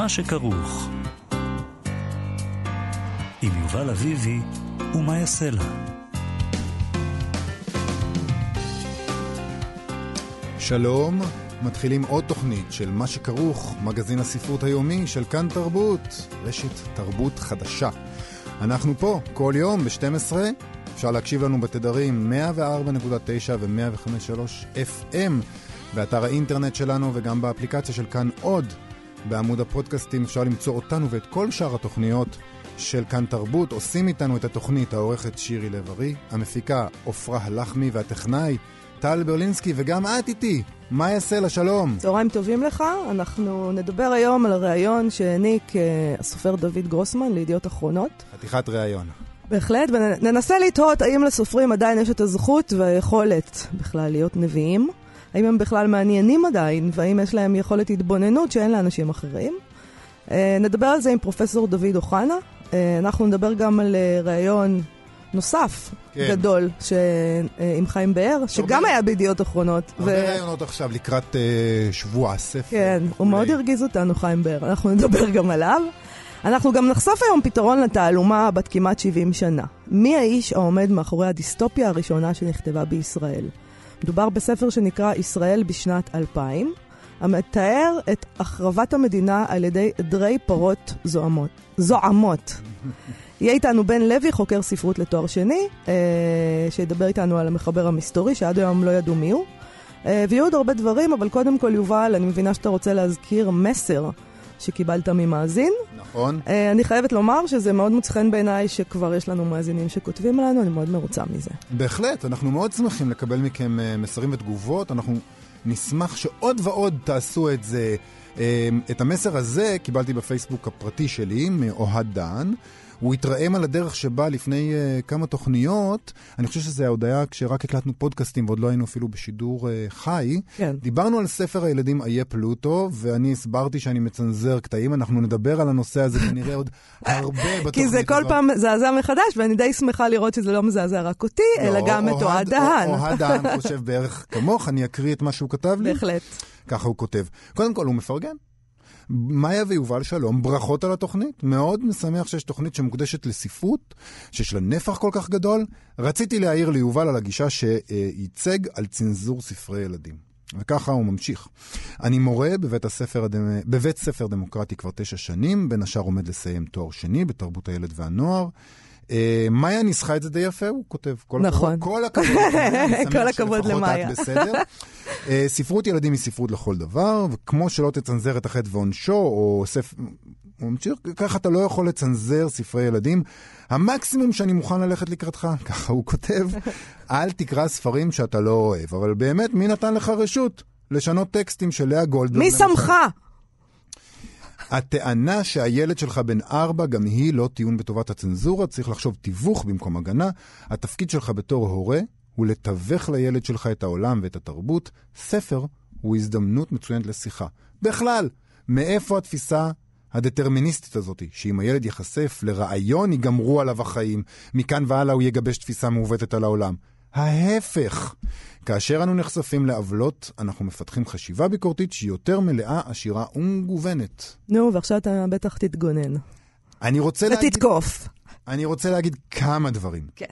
מה שכרוך. עם יובל אביבי ומה יעשה לה. שלום, מתחילים עוד תוכנית של מה שכרוך, מגזין הספרות היומי של כאן תרבות, רשת תרבות חדשה. אנחנו פה כל יום ב-12, אפשר להקשיב לנו בתדרים 104.9 ו-105.3 FM, באתר האינטרנט שלנו וגם באפליקציה של כאן עוד. בעמוד הפודקאסטים אפשר למצוא אותנו ואת כל שאר התוכניות של כאן תרבות. עושים איתנו את התוכנית העורכת שירי לב-ארי, המפיקה עפרה הלחמי והטכנאי טל ברלינסקי, וגם את איתי, מה יעשה לה שלום? צהריים טובים לך, אנחנו נדבר היום על הריאיון שהעניק אה, הסופר דוד גרוסמן לידיעות אחרונות. חתיכת ראיון. בהחלט, וננסה לתהות האם לסופרים עדיין יש את הזכות והיכולת בכלל להיות נביאים. האם הם בכלל מעניינים עדיין, והאם יש להם יכולת התבוננות שאין לאנשים אחרים. אה, נדבר על זה עם פרופסור דוד אוחנה. אה, אנחנו נדבר גם על ראיון נוסף כן. גדול ש... עם חיים באר, שגם היה בידיעות אחרונות. הרבה ו... רעיונות עכשיו לקראת uh, שבוע הספר. כן, הוא מאוד הרגיז אותנו, חיים באר. אנחנו נדבר גם עליו. אנחנו גם נחשוף היום פתרון לתעלומה בת כמעט 70 שנה. מי האיש העומד מאחורי הדיסטופיה הראשונה שנכתבה בישראל? מדובר בספר שנקרא ישראל בשנת 2000, המתאר את החרבת המדינה על ידי עדרי פרות זועמות. זועמות. יהיה איתנו בן לוי, חוקר ספרות לתואר שני, אה, שידבר איתנו על המחבר המסתורי, שעד היום לא ידעו מי הוא. אה, ויהיו עוד הרבה דברים, אבל קודם כל, יובל, אני מבינה שאתה רוצה להזכיר מסר שקיבלת ממאזין. נכון. אה, אני חייבת לומר שזה מאוד מוצא חן בעיניי שכבר יש לנו מאזינים שכותבים לנו, אני מאוד מרוצה מזה. בהחלט, אנחנו מאוד שמחים לקבל מכם אה, מסרים ותגובות. אנחנו נשמח שעוד ועוד תעשו את זה. אה, את המסר הזה קיבלתי בפייסבוק הפרטי שלי, מאוהד דן. הוא התרעם על הדרך שבה לפני uh, כמה תוכניות, אני חושב שזה עוד היה כשרק הקלטנו פודקאסטים ועוד לא היינו אפילו בשידור uh, חי. כן. דיברנו על ספר הילדים איי פלוטו, ואני הסברתי שאני מצנזר קטעים, אנחנו נדבר על הנושא הזה כנראה עוד הרבה בתוכנית כי זה כל פעם מזעזע מחדש, ואני די שמחה לראות שזה לא מזעזע רק אותי, לא, אלא גם את אוהד דהן. אוהד דהן חושב בערך כמוך, אני אקריא את מה שהוא כתב לי. בהחלט. ככה הוא כותב. קודם כל, הוא מפרגן. מאיה ויובל שלום, ברכות על התוכנית. מאוד משמח שיש תוכנית שמוקדשת לספרות, שיש לה נפח כל כך גדול. רציתי להעיר ליובל על הגישה שייצג על צנזור ספרי ילדים. וככה הוא ממשיך. אני מורה בבית, הספר, בבית ספר דמוקרטי כבר תשע שנים, בין השאר עומד לסיים תואר שני בתרבות הילד והנוער. אה, מאיה ניסחה את זה די יפה, הוא כותב. כל נכון. הכבוד, כל הכבוד. כל הכבוד למאיה. בסדר. אה, ספרות ילדים היא ספרות לכל דבר, וכמו שלא תצנזר את החטא ועונשו, או ספר... ככה אתה לא יכול לצנזר ספרי ילדים. המקסימום שאני מוכן ללכת לקראתך, ככה הוא כותב, אל תקרא ספרים שאתה לא אוהב. אבל באמת, מי נתן לך רשות לשנות טקסטים של לאה גולדברג? מי שמך? הטענה שהילד שלך בן ארבע, גם היא לא טיעון בטובת הצנזורה, צריך לחשוב תיווך במקום הגנה. התפקיד שלך בתור הורה הוא לתווך לילד שלך את העולם ואת התרבות. ספר הוא הזדמנות מצוינת לשיחה. בכלל, מאיפה התפיסה הדטרמיניסטית הזאת, שאם הילד ייחשף לרעיון, ייגמרו עליו החיים, מכאן והלאה הוא יגבש תפיסה מעוותת על העולם. ההפך. כאשר אנו נחשפים לעוולות, אנחנו מפתחים חשיבה ביקורתית שהיא יותר מלאה, עשירה ומגוונת. נו, ועכשיו אתה בטח תתגונן. אני רוצה ותתקוף. להגיד... ותתקוף. אני רוצה להגיד כמה דברים. כן.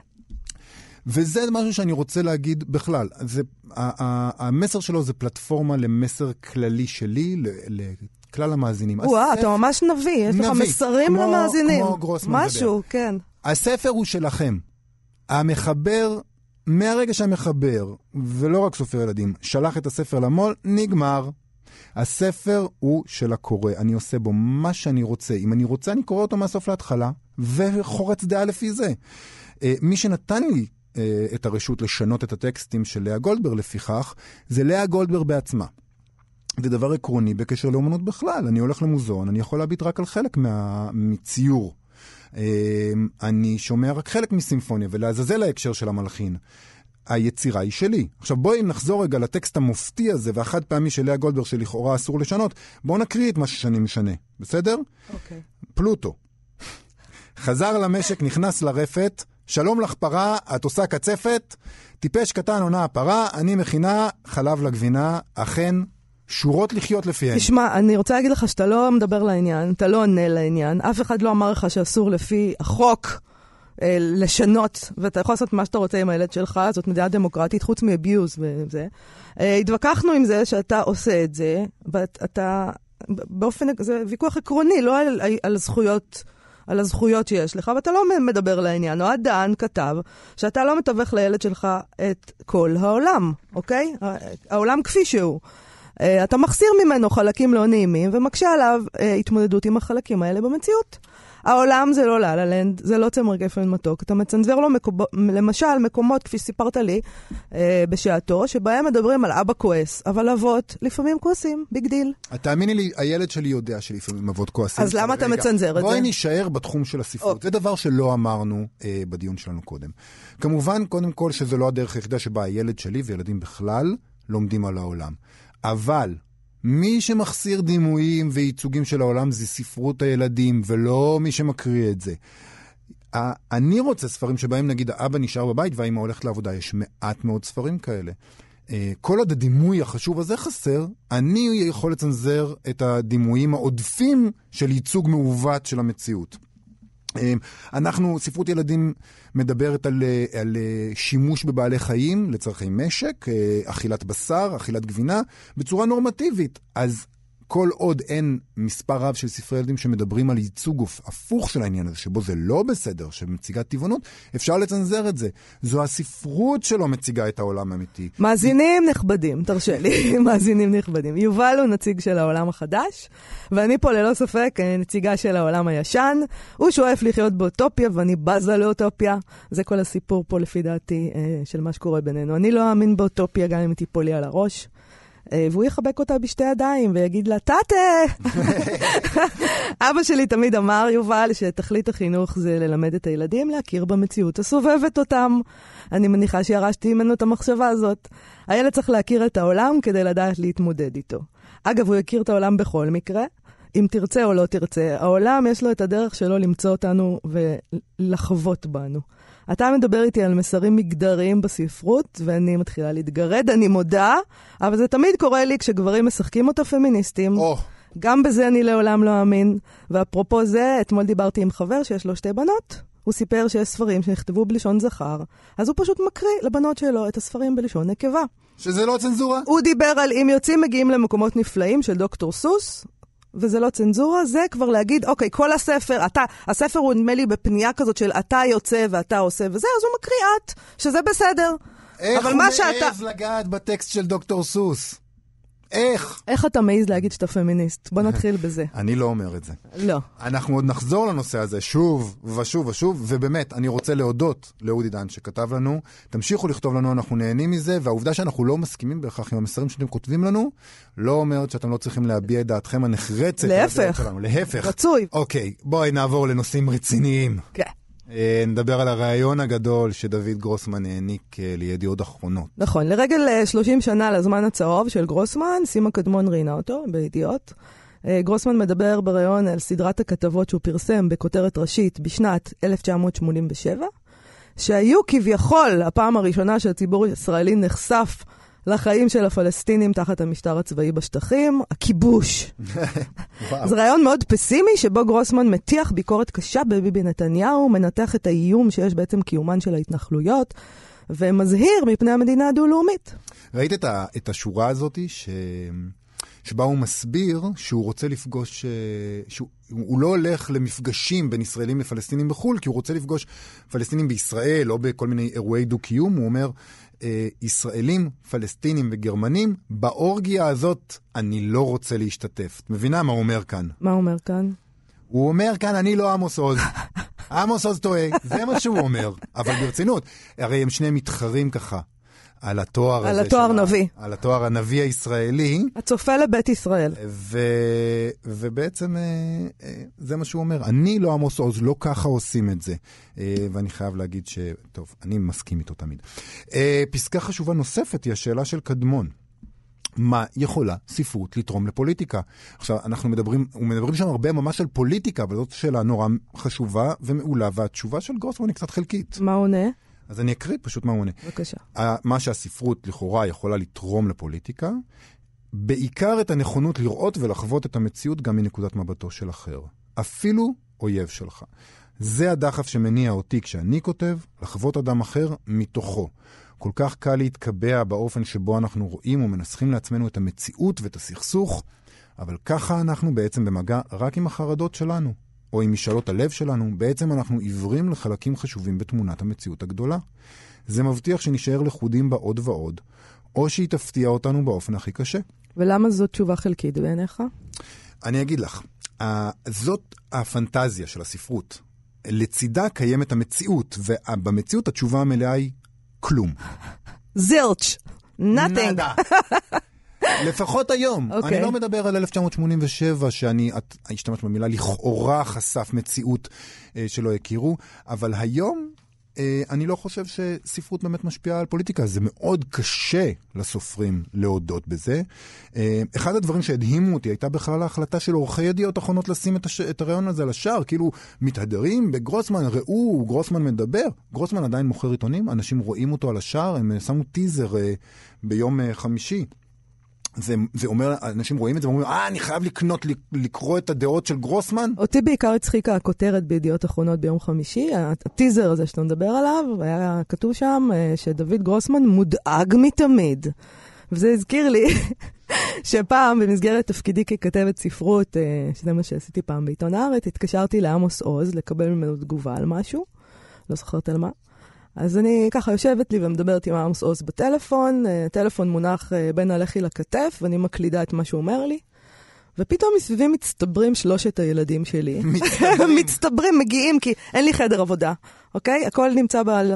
וזה משהו שאני רוצה להגיד בכלל. זה, המסר שלו זה פלטפורמה למסר כללי שלי, לכלל המאזינים. וואה, אתה ממש נביא, יש לך מסרים כמו, למאזינים. כמו גרוסמן משהו, דבר. כן. הספר הוא שלכם. המחבר מהרגע שהמחבר, ולא רק סופר ילדים, שלח את הספר למו"ל, נגמר. הספר הוא של הקורא, אני עושה בו מה שאני רוצה. אם אני רוצה, אני קורא אותו מהסוף להתחלה, וחורץ דעה לפי זה. אה, מי שנתן לי אה, את הרשות לשנות את הטקסטים של לאה גולדברג לפיכך, זה לאה גולדברג בעצמה. זה דבר עקרוני בקשר לאומנות בכלל. אני הולך למוזיאון, אני יכול להביט רק על חלק מה... מציור. אמ, אני שומע רק חלק מסימפוניה, ולעזאזל ההקשר של המלחין. היצירה היא שלי. עכשיו בואי נחזור רגע לטקסט המופתי הזה והחד פעמי של לאה גולדברג שלכאורה אסור לשנות. בואו נקריא את מה שאני משנה, בסדר? אוקיי. Okay. פלוטו. חזר למשק, נכנס לרפת, שלום לך פרה, את עושה קצפת, טיפש קטן עונה הפרה, אני מכינה חלב לגבינה, אכן שורות לחיות לפיהן. תשמע, אני רוצה להגיד לך שאתה לא מדבר לעניין, אתה לא עונה לעניין, אף אחד לא אמר לך שאסור לפי החוק אה, לשנות, ואתה יכול לעשות מה שאתה רוצה עם הילד שלך, זאת מדינה דמוקרטית, חוץ מאביוז וזה. אה, התווכחנו עם זה שאתה עושה את זה, ואתה, באופן, זה ויכוח עקרוני, לא על, על זכויות... על הזכויות שיש לך, ואתה לא מדבר לעניין. אוהד דהן כתב שאתה לא מתווך לילד שלך את כל העולם, אוקיי? העולם כפי שהוא. אה, אתה מחסיר ממנו חלקים לא נעימים ומקשה עליו אה, התמודדות עם החלקים האלה במציאות. העולם זה לא La La Land, זה לא צמר גפן מתוק. אתה מצנזר לו מקוב... למשל מקומות, כפי שסיפרת לי אה, בשעתו, שבהם מדברים על אבא כועס, אבל אבות לפעמים כועסים, big deal. תאמיני לי, הילד שלי יודע שלפעמים אבות כועסים. אז למה אתה מצנזר את זה? בואי נישאר בתחום של הספרות. אוקיי. זה דבר שלא אמרנו אה, בדיון שלנו קודם. כמובן, קודם כל, שזו לא הדרך היחידה שבה הילד שלי וילדים בכלל לומדים על העולם. אבל מי שמחסיר דימויים וייצוגים של העולם זה ספרות הילדים, ולא מי שמקריא את זה. אני רוצה ספרים שבהם נגיד האבא נשאר בבית והאמא הולכת לעבודה. יש מעט מאוד ספרים כאלה. אה, כל עוד הדימוי החשוב הזה חסר, אני יכול לצנזר את הדימויים העודפים של ייצוג מעוות של המציאות. אמ, אנחנו, ספרות ילדים מדברת על, אה, על אה, שימוש בבעלי חיים לצורכי משק, אה, אכילת בשר, אכילת גבינה, בצורה נורמטיבית. אז כל עוד אין מספר רב של ספרי ילדים שמדברים על ייצוג הפוך של העניין הזה, שבו זה לא בסדר, שמציגה טבעונות, אפשר לצנזר את זה. זו הספרות שלא מציגה את העולם האמיתי. מאזינים נכבדים, תרשה לי, מאזינים נכבדים. יובל הוא נציג של העולם החדש, ואני פה ללא ספק נציגה של העולם הישן. הוא שואף לחיות באוטופיה, ואני בזה לאוטופיה. זה כל הסיפור פה, לפי דעתי, אה, של מה שקורה בינינו. אני לא אאמין באוטופיה גם אם תיפול לי על הראש. אה, והוא יחבק אותה בשתי ידיים ויגיד לה, טאטה! אבא שלי תמיד אמר, יובל, שתכלית החינוך זה ללמד את הילדים להכיר במציאות הסובבת אותם. אני מניחה שירשתי ממנו את המחשבה הזאת. הילד צריך להכיר את העולם כדי לדעת להתמודד איתו. אגב, הוא יכיר את העולם בכל מקרה. אם תרצה או לא תרצה, העולם יש לו את הדרך שלו למצוא אותנו ולחוות בנו. אתה מדבר איתי על מסרים מגדריים בספרות, ואני מתחילה להתגרד, אני מודה, אבל זה תמיד קורה לי כשגברים משחקים אותה פמיניסטים. Oh. גם בזה אני לעולם לא אאמין. ואפרופו זה, אתמול דיברתי עם חבר שיש לו שתי בנות. הוא סיפר שיש ספרים שנכתבו בלשון זכר, אז הוא פשוט מקריא לבנות שלו את הספרים בלשון נקבה. שזה לא צנזורה? הוא דיבר על אם יוצאים מגיעים למקומות נפלאים של דוקטור סוס, וזה לא צנזורה, זה כבר להגיד, אוקיי, כל הספר, אתה, הספר הוא נדמה לי בפנייה כזאת של אתה יוצא ואתה עושה וזה, אז הוא מקריא את, שזה בסדר. איך הוא מעז שאתה... לגעת בטקסט של דוקטור סוס? איך? איך אתה מעז להגיד שאתה פמיניסט? בוא נתחיל בזה. אני לא אומר את זה. לא. אנחנו עוד נחזור לנושא הזה שוב ושוב ושוב, ובאמת, אני רוצה להודות לאודי דן שכתב לנו. תמשיכו לכתוב לנו, אנחנו נהנים מזה, והעובדה שאנחנו לא מסכימים בהכרח עם המסרים שאתם כותבים לנו, לא אומרת שאתם לא צריכים להביע את דעתכם הנחרצת. להפך. להפך. רצוי. אוקיי, בואי נעבור לנושאים רציניים. כן. אה, נדבר על הריאיון הגדול שדוד גרוסמן העניק אה, לידיעות אחרונות. נכון, לרגל 30 אה, שנה לזמן הצהוב של גרוסמן, סימה קדמון ראיינה אותו בידיעות. גרוסמן מדבר בריאיון על סדרת הכתבות שהוא פרסם בכותרת ראשית בשנת 1987, שהיו כביכול הפעם הראשונה שהציבור הישראלי נחשף לחיים של הפלסטינים תחת המשטר הצבאי בשטחים, הכיבוש. זה רעיון מאוד פסימי, שבו גרוסמן מטיח ביקורת קשה בביבי נתניהו, מנתח את האיום שיש בעצם קיומן של ההתנחלויות, ומזהיר מפני המדינה הדו-לאומית. ראית את, ה, את השורה הזאת, ש... שבה הוא מסביר שהוא רוצה לפגוש, אה, שהוא לא הולך למפגשים בין ישראלים לפלסטינים בחו"ל, כי הוא רוצה לפגוש פלסטינים בישראל או בכל מיני אירועי דו-קיום. הוא אומר, אה, ישראלים, פלסטינים וגרמנים, באורגיה הזאת אני לא רוצה להשתתף. את מבינה מה הוא אומר כאן? מה הוא אומר כאן? הוא אומר כאן, אני לא עמוס עוז. עמוס עוז טועה, זה מה שהוא אומר. אבל ברצינות, הרי הם שניהם מתחרים ככה. על התואר על הזה. על התואר נביא. על התואר הנביא הישראלי. הצופה לבית ישראל. ו, ובעצם אה, אה, זה מה שהוא אומר. אני לא עמוס עוז, לא ככה עושים את זה. אה, ואני חייב להגיד ש... טוב, אני מסכים איתו תמיד. פסקה חשובה נוספת היא השאלה של קדמון. מה יכולה ספרות לתרום לפוליטיקה? עכשיו, אנחנו מדברים, מדברים שם הרבה ממש על פוליטיקה, אבל זאת שאלה נורא חשובה ומעולה, והתשובה של גרוסמן היא קצת חלקית. מה עונה? אז אני אקריא פשוט מה הוא עונה. בבקשה. מה שהספרות לכאורה יכולה לתרום לפוליטיקה, בעיקר את הנכונות לראות ולחוות את המציאות גם מנקודת מבטו של אחר. אפילו אויב שלך. זה הדחף שמניע אותי כשאני כותב, לחוות אדם אחר מתוכו. כל כך קל להתקבע באופן שבו אנחנו רואים ומנסחים לעצמנו את המציאות ואת הסכסוך, אבל ככה אנחנו בעצם במגע רק עם החרדות שלנו, או עם משאלות הלב שלנו, בעצם אנחנו עיוורים לחלקים חשובים בתמונת המציאות הגדולה. זה מבטיח שנשאר לכודים בה עוד ועוד, או שהיא תפתיע אותנו באופן הכי קשה. ולמה זו תשובה חלקית בעיניך? אני אגיד לך, זאת הפנטזיה של הספרות. לצידה קיימת המציאות, ובמציאות התשובה המלאה היא כלום. זילץ', nothing. לפחות היום. Okay. אני אוקיי. לא מדבר על 1987, שאני אשתמש במילה לכאורה חשף מציאות אה, שלא הכירו, אבל היום אה, אני לא חושב שספרות באמת משפיעה על פוליטיקה. זה מאוד קשה לסופרים להודות בזה. אה, אחד הדברים שהדהימו אותי הייתה בכלל ההחלטה של עורכי ידיעות אחרונות לשים את, הש... את הרעיון הזה על השער. כאילו, מתהדרים בגרוסמן, ראו, גרוסמן מדבר. גרוסמן עדיין מוכר עיתונים, אנשים רואים אותו על השער, הם שמו טיזר ביום חמישי. זה, זה אומר, אנשים רואים את זה ואומרים, אה, אני חייב לקנות, לקרוא את הדעות של גרוסמן? אותי בעיקר הצחיקה הכותרת בידיעות אחרונות ביום חמישי, הטיזר הזה שאתה מדבר עליו, היה כתוב שם אה, שדוד גרוסמן מודאג מתמיד. וזה הזכיר לי שפעם, במסגרת תפקידי ככתבת ספרות, אה, שזה מה שעשיתי פעם בעיתון הארץ, התקשרתי לעמוס עוז לקבל ממנו תגובה על משהו, לא זוכרת על מה. אז אני ככה יושבת לי ומדברת עם עמוס עוז בטלפון, הטלפון אה, מונח אה, בין הלחי לכתף, ואני מקלידה את מה שהוא אומר לי. ופתאום מסביבי מצטברים שלושת הילדים שלי. מצטברים. מצטברים, מגיעים, כי אין לי חדר עבודה, אוקיי? הכל נמצא בעל...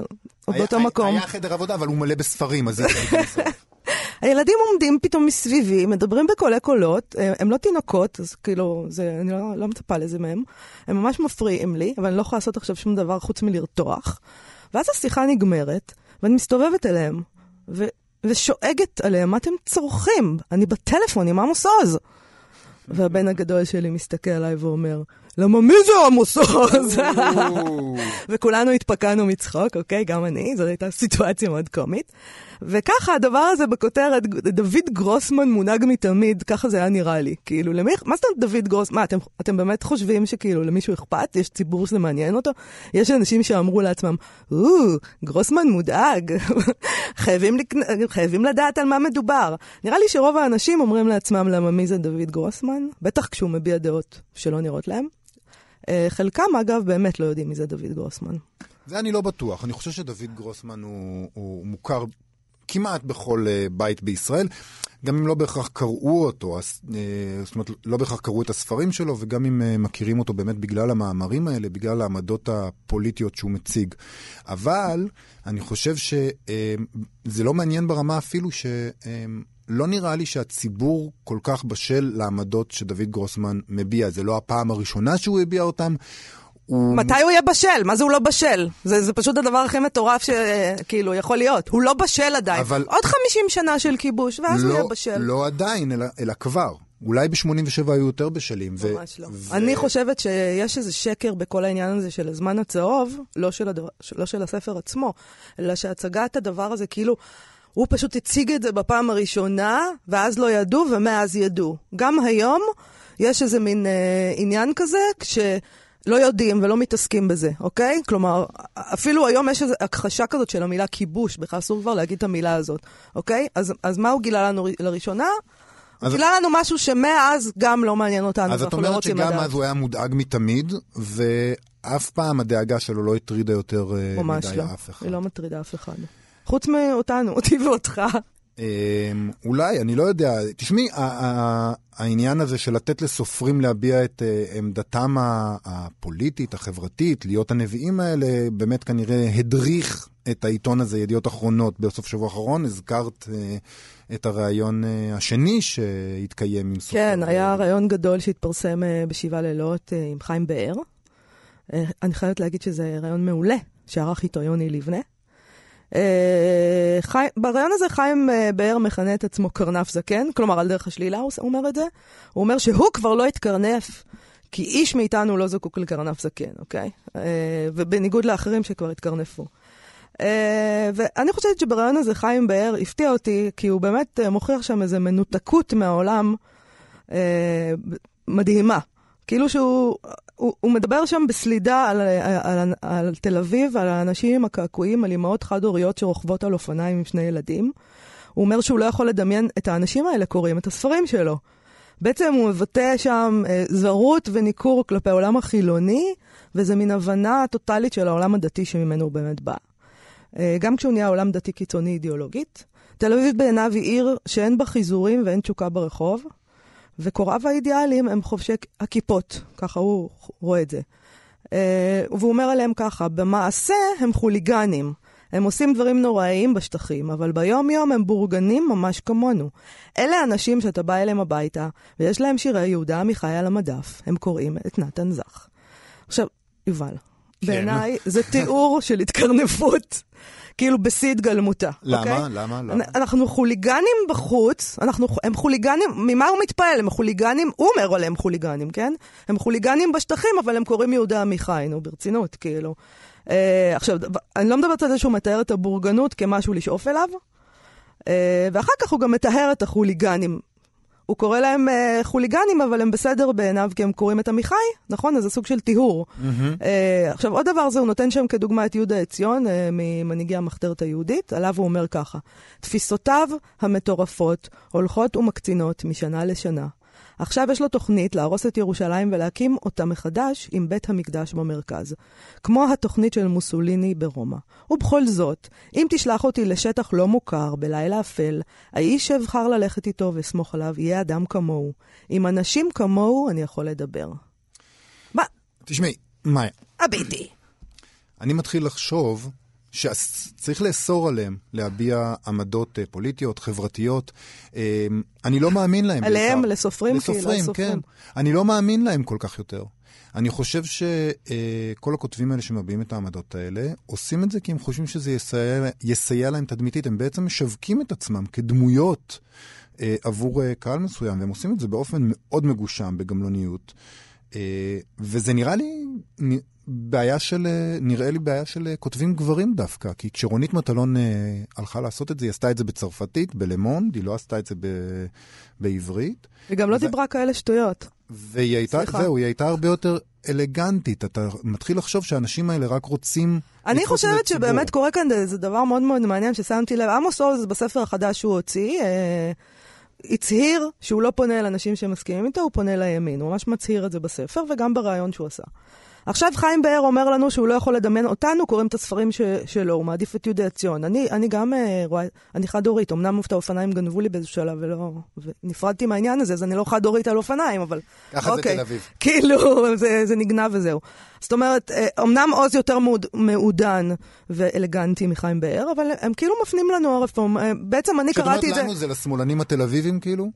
באותו היה, מקום. היה חדר עבודה, אבל הוא מלא בספרים, אז זה... הילדים עומדים פתאום מסביבי, מדברים בקולי קולות, אה, הם לא תינוקות, אז כאילו, זה, אני לא, לא מצפה לזה מהם. הם ממש מפריעים לי, אבל אני לא יכולה לעשות עכשיו שום דבר חוץ מלרתוח. ואז השיחה נגמרת, ואני מסתובבת אליהם, ו- ושואגת עליהם, מה אתם צורכים? אני בטלפון עם עמוס עוז. והבן הגדול שלי מסתכל עליי ואומר, למה מי זה עמוס עוז? וכולנו התפקענו מצחוק, אוקיי? גם אני, זו הייתה סיטואציה מאוד קומית. וככה הדבר הזה בכותרת, דוד גרוסמן מונהג מתמיד, ככה זה היה נראה לי. כאילו, למי, מה זאת אומרת דוד גרוסמן? מה, אתם, אתם באמת חושבים שכאילו למישהו אכפת? יש ציבור שזה מעניין אותו? יש אנשים שאמרו לעצמם, או, גרוסמן מודאג, חייבים, לק... חייבים לדעת על מה מדובר. נראה לי שרוב האנשים אומרים לעצמם למה מי זה דוד גרוסמן, בטח כשהוא מביע דעות שלא נראות להם. אה, חלקם, אגב, באמת לא יודעים מי זה דוד גרוסמן. זה אני לא בטוח. אני חושב שדוד גרוסמן הוא, הוא מוכר כמעט בכל uh, בית בישראל. גם אם לא בהכרח קראו אותו, uh, זאת אומרת, לא בהכרח קראו את הספרים שלו, וגם אם uh, מכירים אותו באמת בגלל המאמרים האלה, בגלל העמדות הפוליטיות שהוא מציג. אבל אני חושב שזה לא מעניין ברמה אפילו ש... Uh, לא נראה לי שהציבור כל כך בשל לעמדות שדוד גרוסמן מביע. זה לא הפעם הראשונה שהוא הביע אותם. הוא... מתי הוא יהיה בשל? מה זה הוא לא בשל? זה, זה פשוט הדבר הכי מטורף שכאילו יכול להיות. הוא לא בשל עדיין. אבל... עוד 50 שנה של כיבוש, ואז לא, הוא יהיה בשל. לא עדיין, אלא, אלא כבר. אולי ב-87 היו יותר בשלים. ממש ו... לא. ו... אני חושבת שיש איזה שקר בכל העניין הזה של הזמן הצהוב, לא של, הדבר, לא של הספר עצמו, אלא שהצגת הדבר הזה כאילו... הוא פשוט הציג את זה בפעם הראשונה, ואז לא ידעו, ומאז ידעו. גם היום יש איזה מין אה, עניין כזה, כש... לא יודעים ולא מתעסקים בזה, אוקיי? כלומר, אפילו היום יש איזו הכחשה כזאת של המילה כיבוש, בכלל אסור כבר להגיד את המילה הזאת, אוקיי? אז, אז מה הוא גילה לנו לראשונה? הוא גילה לנו משהו שמאז גם לא מעניין אותנו, אז את לא אומרת שגם אז הוא היה מודאג מתמיד, ואף פעם הדאגה שלו לא הטרידה יותר אה, מדי לא. אף אחד. היא לא מטרידה אף אחד. חוץ מאותנו, אותי ואותך. אמ, אולי, אני לא יודע. תשמעי, העניין הזה של לתת לסופרים להביע את אה, עמדתם הפוליטית, החברתית, להיות הנביאים האלה, באמת כנראה הדריך את העיתון הזה, ידיעות אחרונות, בסוף שבוע האחרון. הזכרת אה, את הריאיון אה, השני שהתקיים עם סופר. כן, היה ריאיון גדול שהתפרסם בשבעה לילות עם חיים באר. אני חייבת להגיד שזה ריאיון מעולה, שערך איתו יוני לבנה. אה, חי... ברעיון הזה חיים אה, באר מכנה את עצמו קרנף זקן, כלומר על דרך השלילה הוא אומר את זה. הוא אומר שהוא כבר לא התקרנף, כי איש מאיתנו לא זקוק לקרנף זקן, אוקיי? אה, ובניגוד לאחרים שכבר התקרנפו. אה, ואני חושבת שברעיון הזה חיים באר הפתיע אותי, כי הוא באמת מוכיח שם איזו מנותקות מהעולם אה, מדהימה. כאילו שהוא הוא, הוא מדבר שם בסלידה על, על, על, על תל אביב, על האנשים הקעקועים, על אמהות חד-הוריות שרוכבות על אופניים עם שני ילדים. הוא אומר שהוא לא יכול לדמיין את האנשים האלה קוראים את הספרים שלו. בעצם הוא מבטא שם אה, זרות וניכור כלפי העולם החילוני, וזה מין הבנה טוטאלית של העולם הדתי שממנו הוא באמת בא. אה, גם כשהוא נהיה עולם דתי קיצוני אידיאולוגית. תל אביב בעיניו היא עיר שאין בה חיזורים ואין תשוקה ברחוב, וקוראיו האידיאליים הם חובשי הכיפות, ככה הוא רואה את זה. אה, והוא אומר עליהם ככה, במעשה הם חוליגנים. הם עושים דברים נוראיים בשטחים, אבל ביום-יום הם בורגנים ממש כמונו. אלה אנשים שאתה בא אליהם הביתה, ויש להם שירי יהודה עמיחי על המדף. הם קוראים את נתן זך. עכשיו, יובל. בעיניי זה תיאור של התקרנפות. כאילו בשיא התגלמותה. למה? אוקיי? למה? למה? אנחנו חוליגנים בחוץ, אנחנו, הם חוליגנים, ממה הוא מתפעל? הם חוליגנים, הוא אומר עליהם חוליגנים, כן? הם חוליגנים בשטחים, אבל הם קוראים יהודה עמיחי, נו, ברצינות, כאילו. Uh, עכשיו, אני לא מדברת על זה שהוא מתאר את הבורגנות כמשהו לשאוף אליו, uh, ואחר כך הוא גם מתאר את החוליגנים. הוא קורא להם uh, חוליגנים, אבל הם בסדר בעיניו כי הם קוראים את עמיחי, נכון? אז זה סוג של טיהור. Mm-hmm. Uh, עכשיו, עוד דבר זה, הוא נותן שם כדוגמה את יהודה עציון, uh, ממנהיגי המחתרת היהודית, עליו הוא אומר ככה: תפיסותיו המטורפות הולכות ומקצינות משנה לשנה. עכשיו יש לו תוכנית להרוס את ירושלים ולהקים אותה מחדש עם בית המקדש במרכז. כמו התוכנית של מוסוליני ברומא. ובכל זאת, אם תשלח אותי לשטח לא מוכר, בלילה אפל, האיש שאבחר ללכת איתו ואסמוך עליו יהיה אדם כמוהו. עם אנשים כמוהו אני יכול לדבר. מה? תשמעי, מאיה. הביטי. אני מתחיל לחשוב שצריך לאסור עליהם להביע עמדות אה, פוליטיות, חברתיות. אה, אני לא מאמין להם. עליהם, בעיקר. לסופרים, לסופרים, כן. אני לא מאמין להם כל כך יותר. אני חושב שכל אה, הכותבים האלה שמביעים את העמדות האלה, עושים את זה כי הם חושבים שזה יסייע, יסייע להם תדמיתית. הם בעצם משווקים את עצמם כדמויות עבור קהל מסוים, והם עושים את זה באופן מאוד מגושם, בגמלוניות. וזה נראה לי בעיה של, אה, נראה לי בעיה של אה, כותבים גברים דווקא, כי כשרונית מטלון אה, הלכה לעשות את זה, היא עשתה את זה בצרפתית, בלמונד, היא לא עשתה את זה ב, בעברית. היא גם לא ו... דיברה כאלה שטויות. והיא הייתה, סליחה. זהו, היא הייתה הרבה יותר אלגנטית. אתה מתחיל לחשוב שהאנשים האלה רק רוצים... אני חושבת שבאמת קורה כאן איזה דבר מאוד מאוד מעניין ששמתי לב. עמוס עוז בספר החדש שהוא הוציא, אה, הצהיר שהוא לא פונה אל אנשים שמסכימים איתו, הוא פונה לימין. הוא ממש מצהיר את זה בספר וגם בריאיון שהוא עשה. עכשיו חיים באר אומר לנו שהוא לא יכול לדמיין אותנו, קוראים את הספרים ש, שלו, הוא מעדיף את יהודי ציון. אני, אני גם uh, רואה, אני חד-הורית, אמנם את האופניים גנבו לי באיזשהו שלב ולא... ונפרדתי מהעניין הזה, אז אני לא חד-הורית על אופניים, אבל... ככה אוקיי, זה תל אביב. כאילו, זה, זה נגנב וזהו. זאת אומרת, uh, אמנם עוז יותר מעוד, מעודן ואלגנטי מחיים באר, אבל הם כאילו מפנים לנו עורף פה. Uh, בעצם אני קראתי את זה... שאת אומרת לנו זה לשמאלנים התל אביבים כאילו?